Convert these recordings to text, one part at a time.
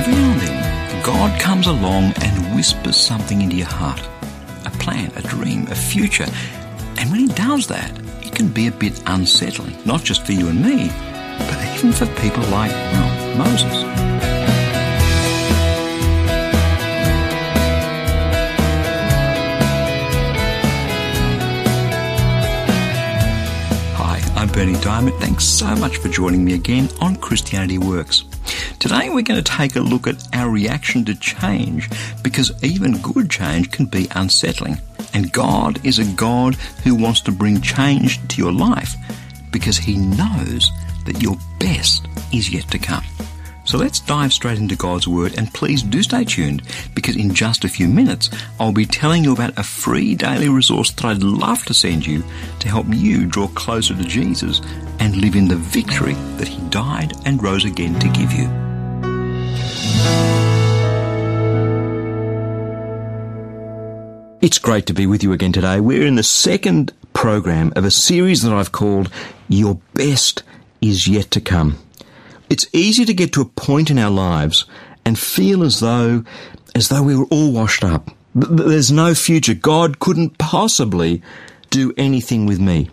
Every now and then, God comes along and whispers something into your heart a plan, a dream, a future. And when He does that, it can be a bit unsettling, not just for you and me, but even for people like, well, Moses. Bernie Dymet. Thanks so much for joining me again on Christianity Works. Today we're going to take a look at our reaction to change because even good change can be unsettling. And God is a God who wants to bring change to your life because He knows that your best is yet to come. So let's dive straight into God's Word and please do stay tuned because in just a few minutes I'll be telling you about a free daily resource that I'd love to send you to help you draw closer to Jesus and live in the victory that He died and rose again to give you. It's great to be with you again today. We're in the second program of a series that I've called Your Best is Yet to Come. It's easy to get to a point in our lives and feel as though, as though we were all washed up. There's no future. God couldn't possibly do anything with me.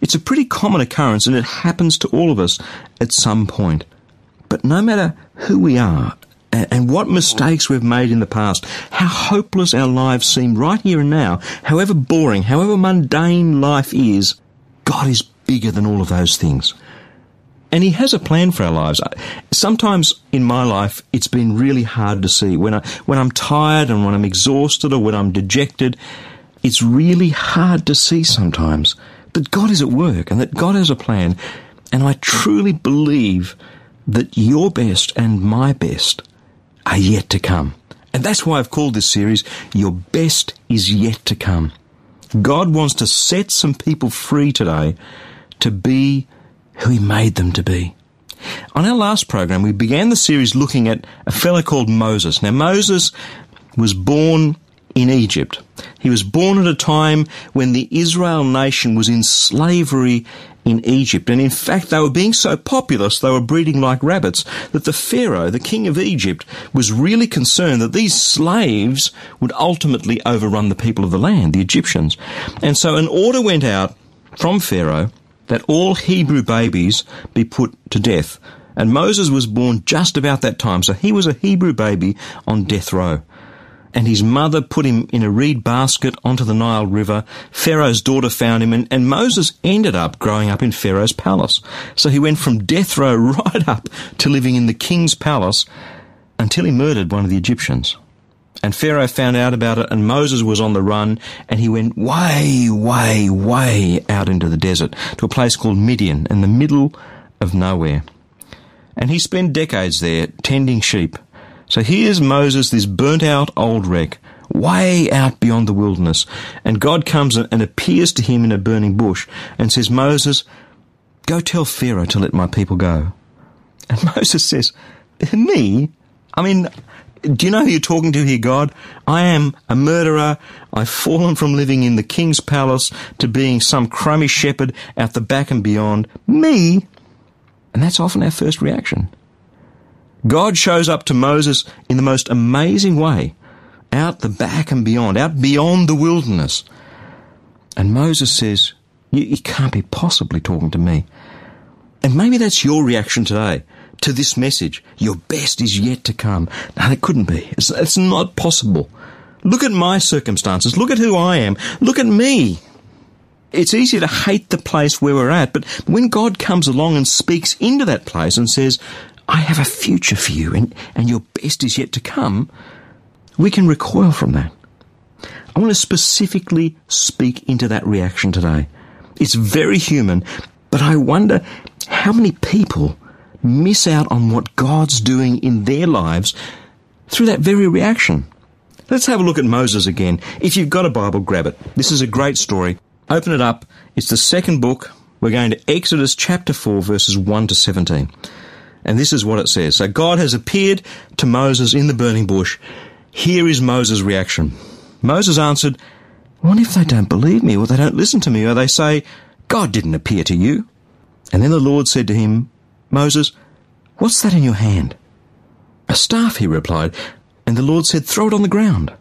It's a pretty common occurrence and it happens to all of us at some point. But no matter who we are and what mistakes we've made in the past, how hopeless our lives seem right here and now, however boring, however mundane life is, God is bigger than all of those things. And He has a plan for our lives. Sometimes in my life, it's been really hard to see. When, I, when I'm tired and when I'm exhausted or when I'm dejected, it's really hard to see sometimes that God is at work and that God has a plan. And I truly believe that your best and my best are yet to come. And that's why I've called this series, Your Best is Yet to Come. God wants to set some people free today to be who He made them to be. On our last program, we began the series looking at a fellow called Moses. Now, Moses was born in Egypt. He was born at a time when the Israel nation was in slavery in Egypt. And in fact, they were being so populous, they were breeding like rabbits, that the Pharaoh, the king of Egypt, was really concerned that these slaves would ultimately overrun the people of the land, the Egyptians. And so an order went out from Pharaoh that all Hebrew babies be put to death. And Moses was born just about that time, so he was a Hebrew baby on death row and his mother put him in a reed basket onto the Nile River. Pharaoh's daughter found him, and, and Moses ended up growing up in Pharaoh's palace. So he went from death row right up to living in the king's palace until he murdered one of the Egyptians. And Pharaoh found out about it, and Moses was on the run, and he went way, way, way out into the desert to a place called Midian in the middle of nowhere. And he spent decades there tending sheep. So here's Moses, this burnt out old wreck, way out beyond the wilderness. And God comes and appears to him in a burning bush and says, Moses, go tell Pharaoh to let my people go. And Moses says, Me? I mean, do you know who you're talking to here, God? I am a murderer. I've fallen from living in the king's palace to being some crummy shepherd out the back and beyond. Me? And that's often our first reaction. God shows up to Moses in the most amazing way, out the back and beyond, out beyond the wilderness. And Moses says, you, you can't be possibly talking to me. And maybe that's your reaction today to this message. Your best is yet to come. Now, it couldn't be. It's, it's not possible. Look at my circumstances. Look at who I am. Look at me. It's easy to hate the place where we're at, but when God comes along and speaks into that place and says, I have a future for you and, and your best is yet to come, we can recoil from that. I want to specifically speak into that reaction today. It's very human, but I wonder how many people miss out on what God's doing in their lives through that very reaction. Let's have a look at Moses again. If you've got a Bible, grab it. This is a great story. Open it up. It's the second book. We're going to Exodus chapter 4, verses 1 to 17. And this is what it says. So God has appeared to Moses in the burning bush. Here is Moses' reaction. Moses answered, What if they don't believe me, or they don't listen to me, or they say, God didn't appear to you? And then the Lord said to him, Moses, what's that in your hand? A staff, he replied. And the Lord said, Throw it on the ground.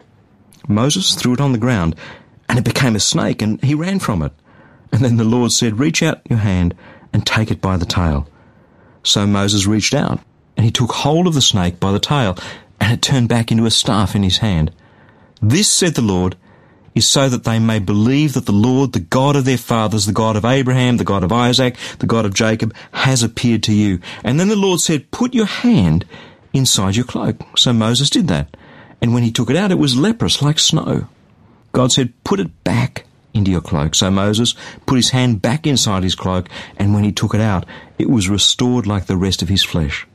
Moses threw it on the ground, and it became a snake, and he ran from it. And then the Lord said, Reach out your hand and take it by the tail. So Moses reached out, and he took hold of the snake by the tail, and it turned back into a staff in his hand. This, said the Lord, is so that they may believe that the Lord, the God of their fathers, the God of Abraham, the God of Isaac, the God of Jacob, has appeared to you. And then the Lord said, Put your hand inside your cloak. So Moses did that. And when he took it out, it was leprous like snow. God said, Put it back into your cloak. So Moses put his hand back inside his cloak, and when he took it out, it was restored like the rest of his flesh.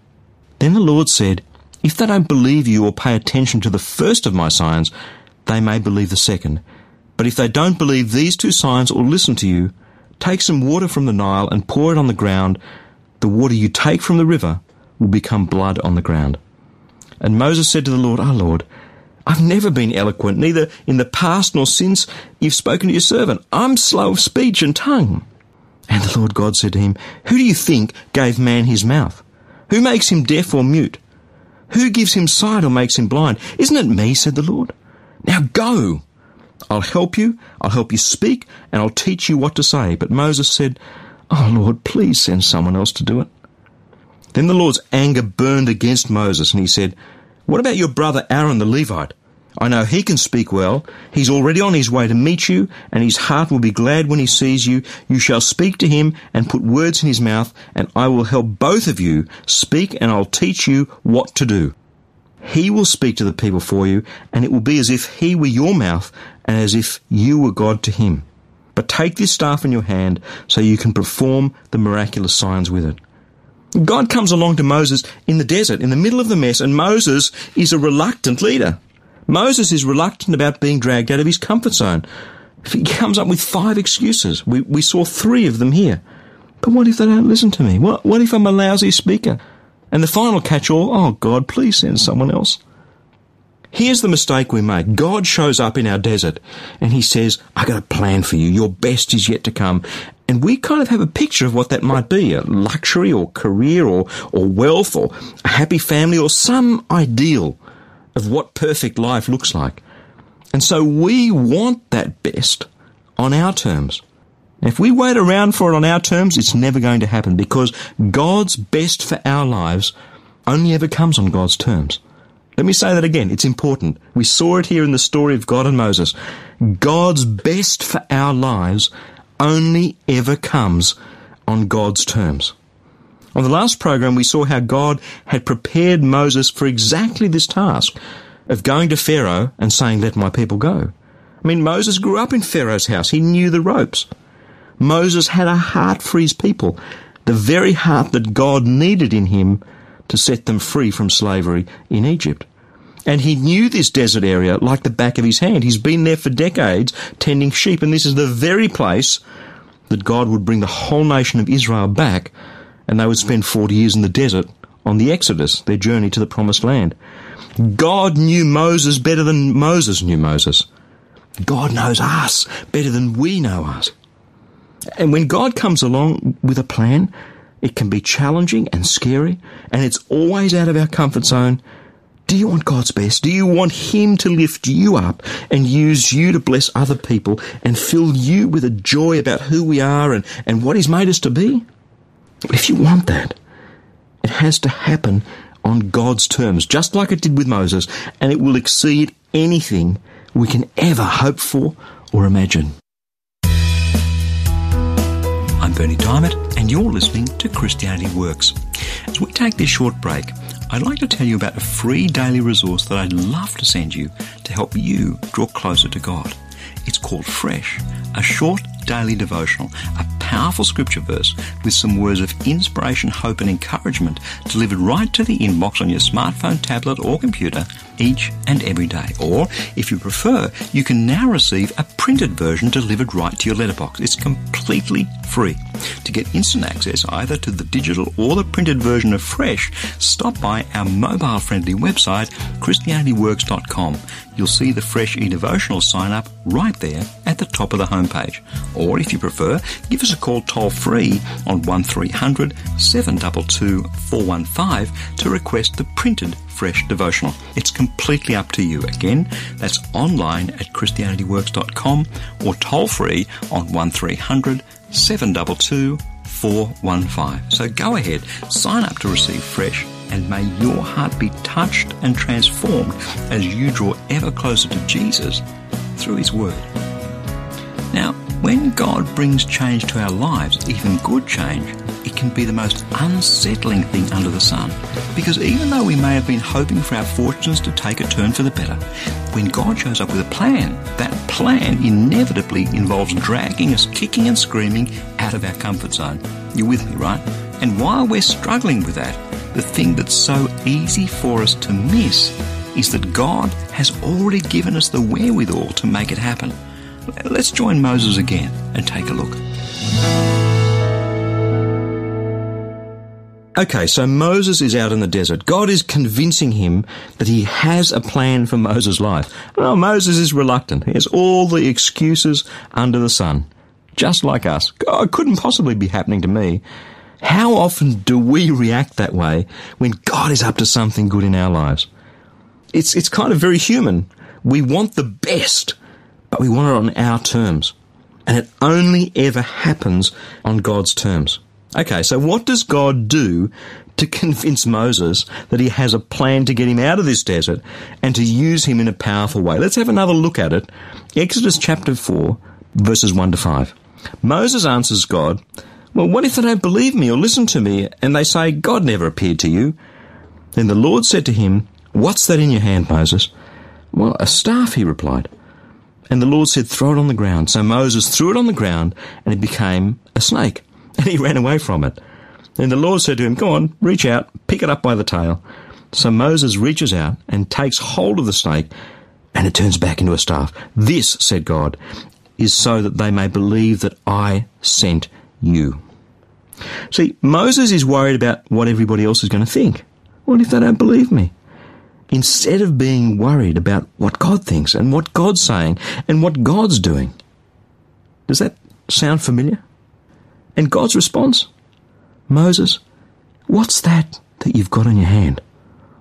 Then the Lord said, If they don't believe you or pay attention to the first of my signs, they may believe the second. But if they don't believe these two signs or listen to you, take some water from the Nile and pour it on the ground. The water you take from the river will become blood on the ground. And Moses said to the Lord, Our oh Lord, I've never been eloquent, neither in the past nor since you've spoken to your servant. I'm slow of speech and tongue. And the Lord God said to him, Who do you think gave man his mouth? Who makes him deaf or mute? Who gives him sight or makes him blind? Isn't it me? said the Lord. Now go. I'll help you, I'll help you speak, and I'll teach you what to say. But Moses said, Oh Lord, please send someone else to do it. Then the Lord's anger burned against Moses, and he said, What about your brother Aaron the Levite? I know he can speak well. He's already on his way to meet you, and his heart will be glad when he sees you. You shall speak to him and put words in his mouth, and I will help both of you speak, and I'll teach you what to do. He will speak to the people for you, and it will be as if he were your mouth and as if you were God to him. But take this staff in your hand so you can perform the miraculous signs with it. God comes along to Moses in the desert, in the middle of the mess, and Moses is a reluctant leader. Moses is reluctant about being dragged out of his comfort zone. He comes up with five excuses. We, we saw three of them here. But what if they don't listen to me? What, what if I'm a lousy speaker? And the final catch all, oh God, please send someone else. Here's the mistake we make. God shows up in our desert and he says, I got a plan for you. Your best is yet to come. And we kind of have a picture of what that might be. A luxury or career or, or wealth or a happy family or some ideal of what perfect life looks like. And so we want that best on our terms. If we wait around for it on our terms, it's never going to happen because God's best for our lives only ever comes on God's terms. Let me say that again. It's important. We saw it here in the story of God and Moses. God's best for our lives only ever comes on God's terms. On the last program, we saw how God had prepared Moses for exactly this task of going to Pharaoh and saying, let my people go. I mean, Moses grew up in Pharaoh's house. He knew the ropes. Moses had a heart for his people, the very heart that God needed in him to set them free from slavery in Egypt. And he knew this desert area like the back of his hand. He's been there for decades tending sheep, and this is the very place that God would bring the whole nation of Israel back, and they would spend 40 years in the desert on the Exodus, their journey to the promised land. God knew Moses better than Moses knew Moses. God knows us better than we know us. And when God comes along with a plan, it can be challenging and scary, and it's always out of our comfort zone. Do you want God's best? Do you want Him to lift you up and use you to bless other people and fill you with a joy about who we are and, and what He's made us to be? If you want that, it has to happen on God's terms, just like it did with Moses, and it will exceed anything we can ever hope for or imagine. I'm Bernie Dymet, and you're listening to Christianity Works. As we take this short break, I'd like to tell you about a free daily resource that I'd love to send you to help you draw closer to God. It's called Fresh, a short daily devotional, a powerful scripture verse with some words of inspiration, hope, and encouragement delivered right to the inbox on your smartphone, tablet, or computer each and every day. Or, if you prefer, you can now receive a printed version delivered right to your letterbox. It's completely free. To get instant access either to the digital or the printed version of Fresh, stop by our mobile friendly website, ChristianityWorks.com. You'll see the Fresh e-devotional sign up right there at the top of the homepage. Or if you prefer, give us a call toll free on 1300 722 415 to request the printed Fresh devotional. It's completely up to you. Again, that's online at ChristianityWorks.com or toll free on 1300 722 415. So go ahead, sign up to receive Fresh and may your heart be touched and transformed as you draw ever closer to Jesus through His Word. Now, when God brings change to our lives, even good change, it can be the most unsettling thing under the sun. Because even though we may have been hoping for our fortunes to take a turn for the better, when God shows up with a plan, that plan inevitably involves dragging us kicking and screaming out of our comfort zone. You're with me, right? And while we're struggling with that, the thing that's so easy for us to miss is that God has already given us the wherewithal to make it happen. Let's join Moses again and take a look. Okay, so Moses is out in the desert. God is convincing him that he has a plan for Moses' life. Well, Moses is reluctant. He has all the excuses under the sun. Just like us. Oh, God couldn't possibly be happening to me. How often do we react that way when God is up to something good in our lives? It's, it's kind of very human. We want the best, but we want it on our terms. And it only ever happens on God's terms. Okay, so what does God do to convince Moses that he has a plan to get him out of this desert and to use him in a powerful way? Let's have another look at it. Exodus chapter 4, verses 1 to 5. Moses answers God, Well, what if they don't believe me or listen to me and they say, God never appeared to you? Then the Lord said to him, What's that in your hand, Moses? Well, a staff, he replied. And the Lord said, Throw it on the ground. So Moses threw it on the ground and it became a snake. and he ran away from it. Then the Lord said to him, Go on, reach out, pick it up by the tail. So Moses reaches out and takes hold of the snake, and it turns back into a staff. This, said God, is so that they may believe that I sent you. See, Moses is worried about what everybody else is going to think. What if they don't believe me? Instead of being worried about what God thinks and what God's saying and what God's doing. Does that sound familiar? And God's response? Moses, what's that that you've got in your hand?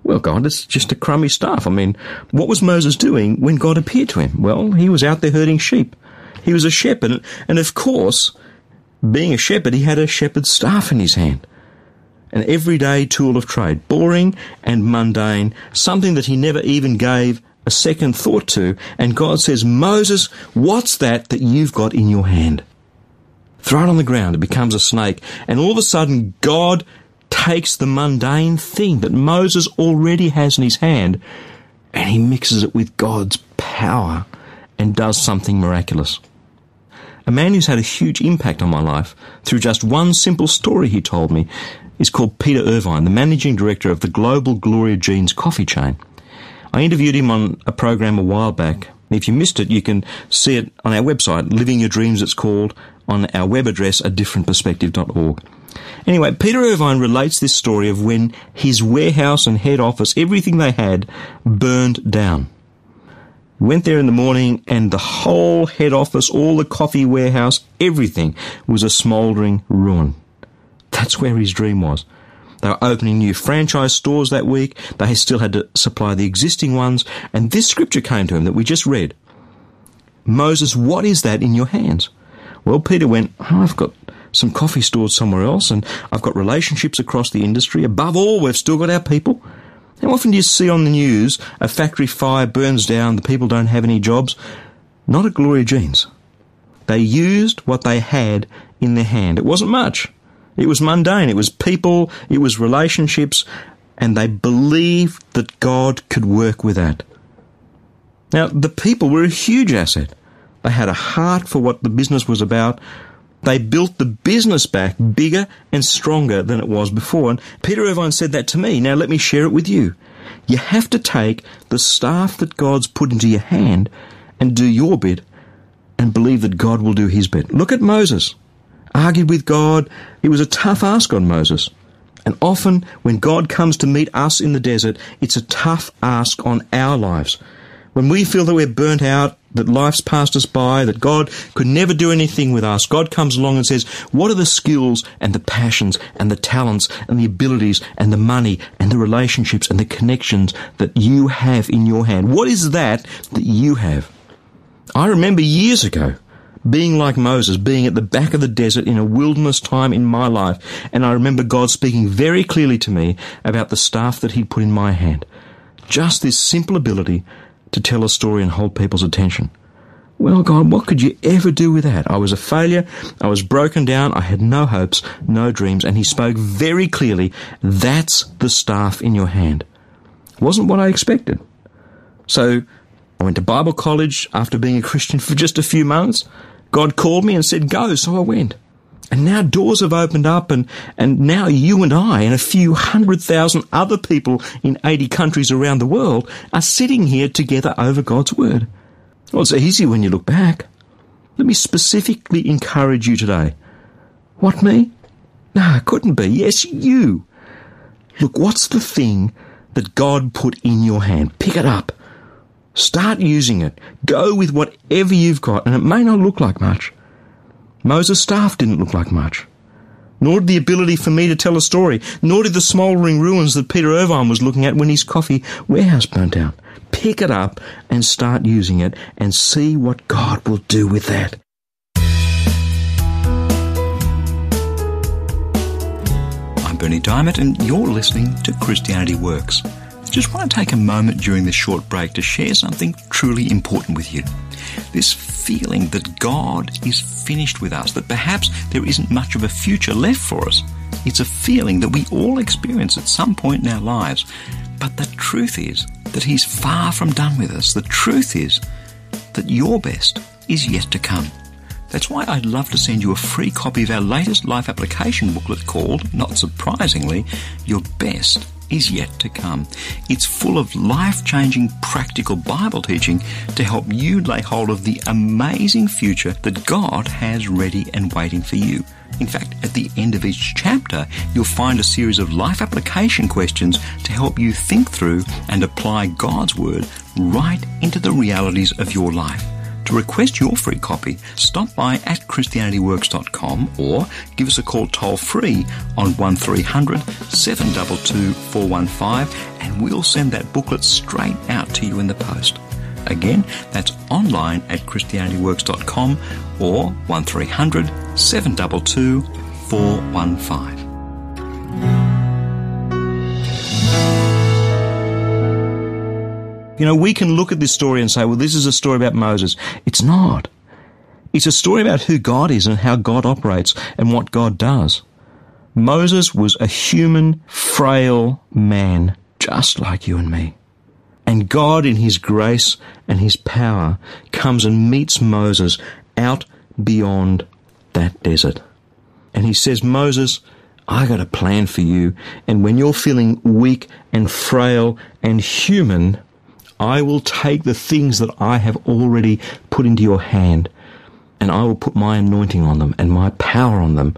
Well, God, it's just a crummy staff. I mean, what was Moses doing when God appeared to him? Well, he was out there herding sheep. He was a shepherd, and of course, being a shepherd, he had a shepherd's staff in his hand. An everyday tool of trade, boring and mundane, something that he never even gave a second thought to. And God says, Moses, what's that that you've got in your hand? Throw it on the ground, it becomes a snake, and all of a sudden God takes the mundane thing that Moses already has in his hand and he mixes it with God's power and does something miraculous. A man who's had a huge impact on my life through just one simple story he told me is called Peter Irvine, the managing director of the global Gloria Jean's coffee chain. I interviewed him on a program a while back. If you missed it, you can see it on our website, Living Your Dreams, it's called, on our web address, a differentperspective.org. Anyway, Peter Irvine relates this story of when his warehouse and head office, everything they had, burned down. Went there in the morning and the whole head office, all the coffee warehouse, everything was a smouldering ruin. That's where his dream was. They were opening new franchise stores that week. They still had to supply the existing ones. And this scripture came to him that we just read. Moses, what is that in your hands? Well, Peter went, oh, I've got some coffee stores somewhere else and I've got relationships across the industry. Above all, we've still got our people. How often do you see on the news a factory fire burns down, the people don't have any jobs? Not at Gloria Jean's. They used what they had in their hand. It wasn't much. It was mundane. It was people. It was relationships. And they believed that God could work with that. Now, the people were a huge asset. They had a heart for what the business was about. They built the business back bigger and stronger than it was before. And Peter Irvine said that to me. Now let me share it with you. You have to take the staff that God's put into your hand and do your bit and believe that God will do his bit. Look at Moses. Argued with God. It was a tough ask on Moses. And often when God comes to meet us in the desert, it's a tough ask on our lives. When we feel that we're burnt out, that life's passed us by, that God could never do anything with us, God comes along and says, What are the skills and the passions and the talents and the abilities and the money and the relationships and the connections that you have in your hand? What is that that you have? I remember years ago being like Moses, being at the back of the desert in a wilderness time in my life, and I remember God speaking very clearly to me about the staff that He'd put in my hand. Just this simple ability to tell a story and hold people's attention. Well, God, what could you ever do with that? I was a failure. I was broken down. I had no hopes, no dreams. And he spoke very clearly, that's the staff in your hand. Wasn't what I expected. So I went to Bible college after being a Christian for just a few months. God called me and said, go. So I went. And now doors have opened up and, and now you and I and a few hundred thousand other people in 80 countries around the world are sitting here together over God's Word. Well, it's easy when you look back. Let me specifically encourage you today. What, me? No, it couldn't be. Yes, you. Look, what's the thing that God put in your hand? Pick it up. Start using it. Go with whatever you've got, and it may not look like much. Moses' staff didn't look like much. Nor did the ability for me to tell a story, nor did the smouldering ruins that Peter Irvine was looking at when his coffee warehouse burnt down. Pick it up and start using it and see what God will do with that. I'm Bernie Dymet, and you're listening to Christianity Works. Just want to take a moment during this short break to share something truly important with you. This feeling that God is finished with us, that perhaps there isn't much of a future left for us. It's a feeling that we all experience at some point in our lives. But the truth is that He's far from done with us. The truth is that your best is yet to come. That's why I'd love to send you a free copy of our latest life application booklet called, not surprisingly, Your Best is yet to come. It's full of life changing practical Bible teaching to help you lay hold of the amazing future that God has ready and waiting for you. In fact, at the end of each chapter, you'll find a series of life application questions to help you think through and apply God's Word right into the realities of your life. To request your free copy, stop by at ChristianityWorks.com or give us a call toll free on 1300 722 415 and we'll send that booklet straight out to you in the post. Again, that's online at ChristianityWorks.com or 1300 722 415. You know, we can look at this story and say, well, this is a story about Moses. It's not. It's a story about who God is and how God operates and what God does. Moses was a human, frail man, just like you and me. And God, in His grace and His power, comes and meets Moses out beyond that desert. And He says, Moses, I got a plan for you. And when you're feeling weak and frail and human, I will take the things that I have already put into your hand and I will put my anointing on them and my power on them,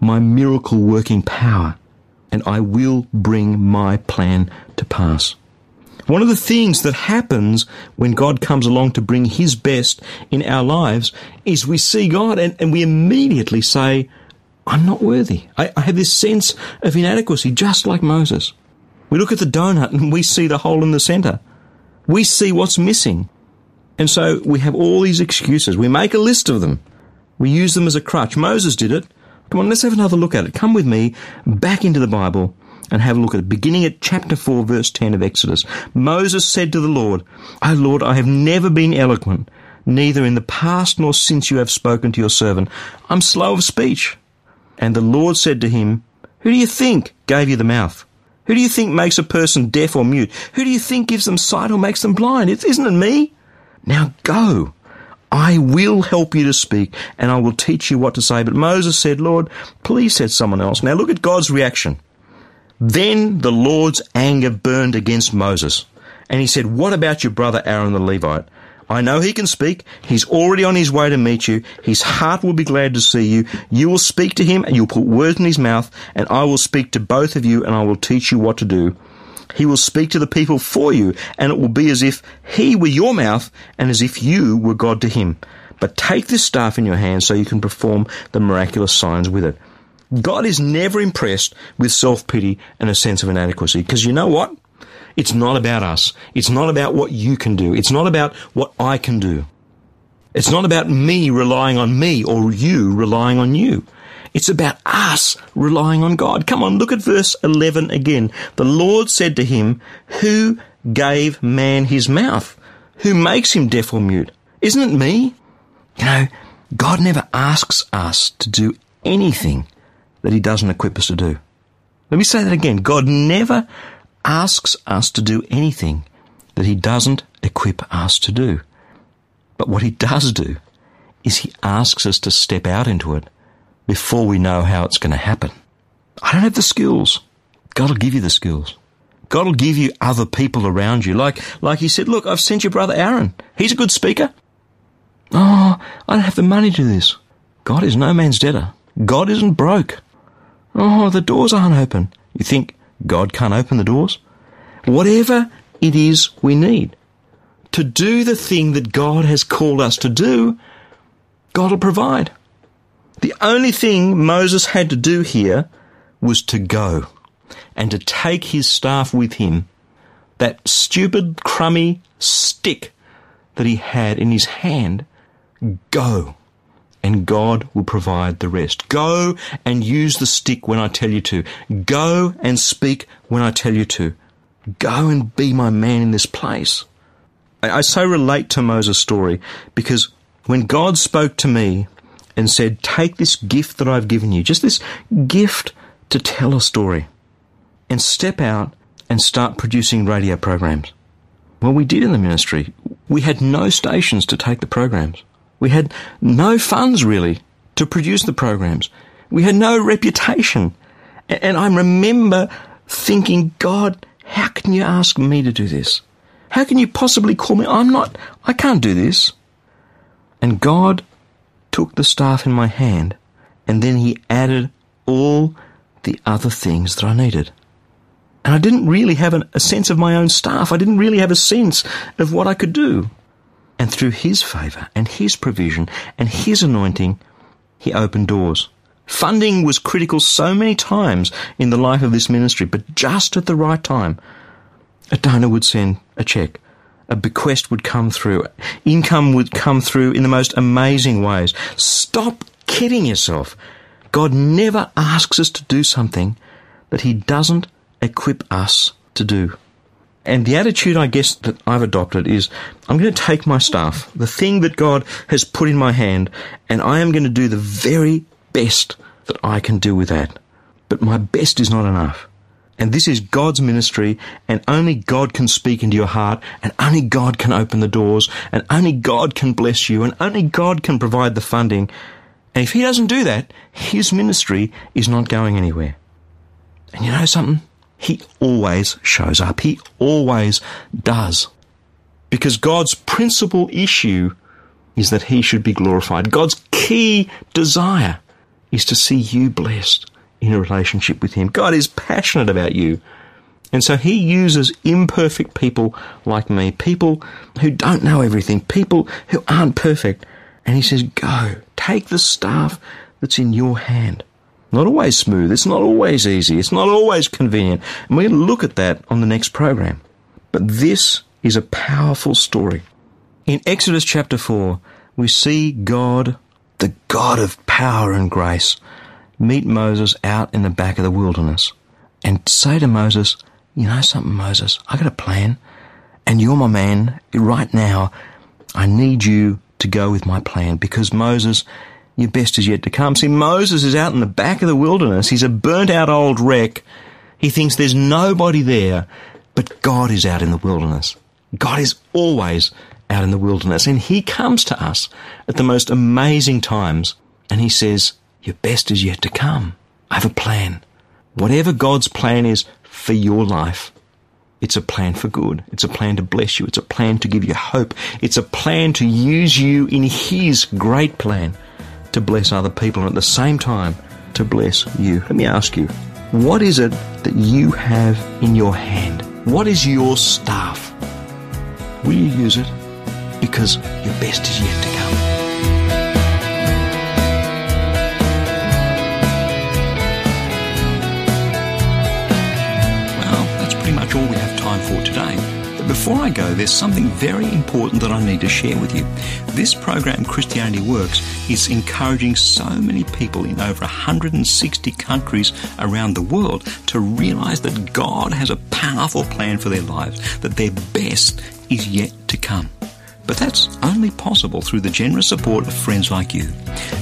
my miracle working power, and I will bring my plan to pass. One of the things that happens when God comes along to bring His best in our lives is we see God and, and we immediately say, I'm not worthy. I, I have this sense of inadequacy, just like Moses. We look at the donut and we see the hole in the center. We see what's missing. And so we have all these excuses. We make a list of them. We use them as a crutch. Moses did it. Come on, let's have another look at it. Come with me back into the Bible and have a look at it. Beginning at chapter 4, verse 10 of Exodus. Moses said to the Lord, O Lord, I have never been eloquent, neither in the past nor since you have spoken to your servant. I'm slow of speech. And the Lord said to him, Who do you think gave you the mouth? Who do you think makes a person deaf or mute? Who do you think gives them sight or makes them blind? Isn't it me? Now go. I will help you to speak and I will teach you what to say. But Moses said, Lord, please set someone else. Now look at God's reaction. Then the Lord's anger burned against Moses. And he said, What about your brother Aaron the Levite? I know he can speak. He's already on his way to meet you. His heart will be glad to see you. You will speak to him and you'll put words in his mouth and I will speak to both of you and I will teach you what to do. He will speak to the people for you and it will be as if he were your mouth and as if you were God to him. But take this staff in your hand so you can perform the miraculous signs with it. God is never impressed with self-pity and a sense of inadequacy because you know what? It's not about us. It's not about what you can do. It's not about what I can do. It's not about me relying on me or you relying on you. It's about us relying on God. Come on, look at verse 11 again. The Lord said to him, Who gave man his mouth? Who makes him deaf or mute? Isn't it me? You know, God never asks us to do anything that he doesn't equip us to do. Let me say that again. God never asks us to do anything that he doesn't equip us to do. But what he does do is he asks us to step out into it before we know how it's going to happen. I don't have the skills. God will give you the skills. God will give you other people around you. Like, like he said, look, I've sent your brother Aaron. He's a good speaker. Oh, I don't have the money to do this. God is no man's debtor. God isn't broke. Oh, the doors aren't open. You think God can't open the doors? Whatever it is we need to do the thing that God has called us to do, God will provide. The only thing Moses had to do here was to go and to take his staff with him, that stupid, crummy stick that he had in his hand, go and God will provide the rest. Go and use the stick when I tell you to. Go and speak when I tell you to. Go and be my man in this place. I, I so relate to Moses' story because when God spoke to me and said, Take this gift that I've given you, just this gift to tell a story, and step out and start producing radio programs. Well, we did in the ministry. We had no stations to take the programs. We had no funds really to produce the programs. We had no reputation. And I remember thinking, God, how can you ask me to do this? How can you possibly call me? I'm not, I can't do this. And God took the staff in my hand and then he added all the other things that I needed. And I didn't really have an, a sense of my own staff. I didn't really have a sense of what I could do. And through His favour and His provision and His anointing, He opened doors. Funding was critical so many times in the life of this ministry, but just at the right time, a donor would send a check. A bequest would come through. Income would come through in the most amazing ways. Stop kidding yourself. God never asks us to do something that He doesn't equip us to do. And the attitude, I guess, that I've adopted is I'm going to take my staff, the thing that God has put in my hand, and I am going to do the very best that I can do with that. But my best is not enough. And this is God's ministry, and only God can speak into your heart, and only God can open the doors, and only God can bless you, and only God can provide the funding. And if He doesn't do that, His ministry is not going anywhere. And you know something? He always shows up. He always does. Because God's principal issue is that He should be glorified. God's key desire is to see you blessed in a relationship with Him. God is passionate about you. And so He uses imperfect people like me, people who don't know everything, people who aren't perfect. And He says, Go, take the staff that's in your hand not always smooth. It's not always easy. It's not always convenient. And we're going to look at that on the next program. But this is a powerful story. In Exodus chapter 4, we see God, the God of power and grace, meet Moses out in the back of the wilderness and say to Moses, You know something, Moses? I got a plan, and you're my man right now. I need you to go with my plan because Moses, your best is yet to come. See, Moses is out in the back of the wilderness. He's a burnt out old wreck. He thinks there's nobody there, but God is out in the wilderness. God is always out in the wilderness. And He comes to us at the most amazing times and He says, Your best is yet to come. I have a plan. Whatever God's plan is for your life, it's a plan for good. It's a plan to bless you. It's a plan to give you hope. It's a plan to use you in His great plan to bless other people and at the same time to bless you. Let me ask you, what is it that you have in your hand? What is your staff? Will you use it? Because your best is yet to come. Well, that's pretty much all we have time for before I go, there's something very important that I need to share with you. This program, Christianity Works, is encouraging so many people in over 160 countries around the world to realize that God has a powerful plan for their lives, that their best is yet to come. But that's only possible through the generous support of friends like you.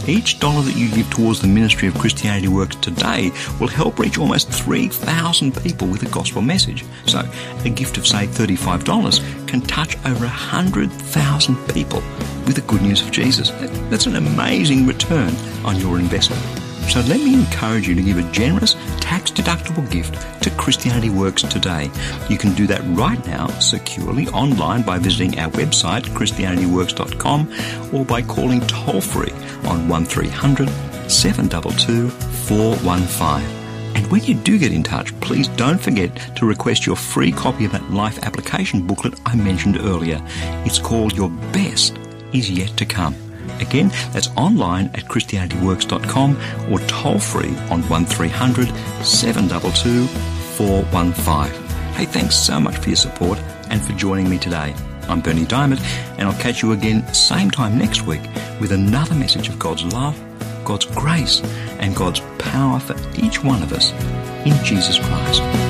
Each dollar that you give towards the ministry of Christianity Works today will help reach almost 3,000 people with a gospel message. So, a gift of, say, $35 can touch over 100,000 people with the good news of Jesus. That's an amazing return on your investment. So let me encourage you to give a generous, tax deductible gift to Christianity Works today. You can do that right now securely online by visiting our website, ChristianityWorks.com, or by calling toll free on 1300 722 415. And when you do get in touch, please don't forget to request your free copy of that life application booklet I mentioned earlier. It's called Your Best is Yet to Come. Again, that's online at ChristianityWorks.com or toll free on 1300 722 415. Hey, thanks so much for your support and for joining me today. I'm Bernie Dymet, and I'll catch you again same time next week with another message of God's love, God's grace, and God's power for each one of us in Jesus Christ.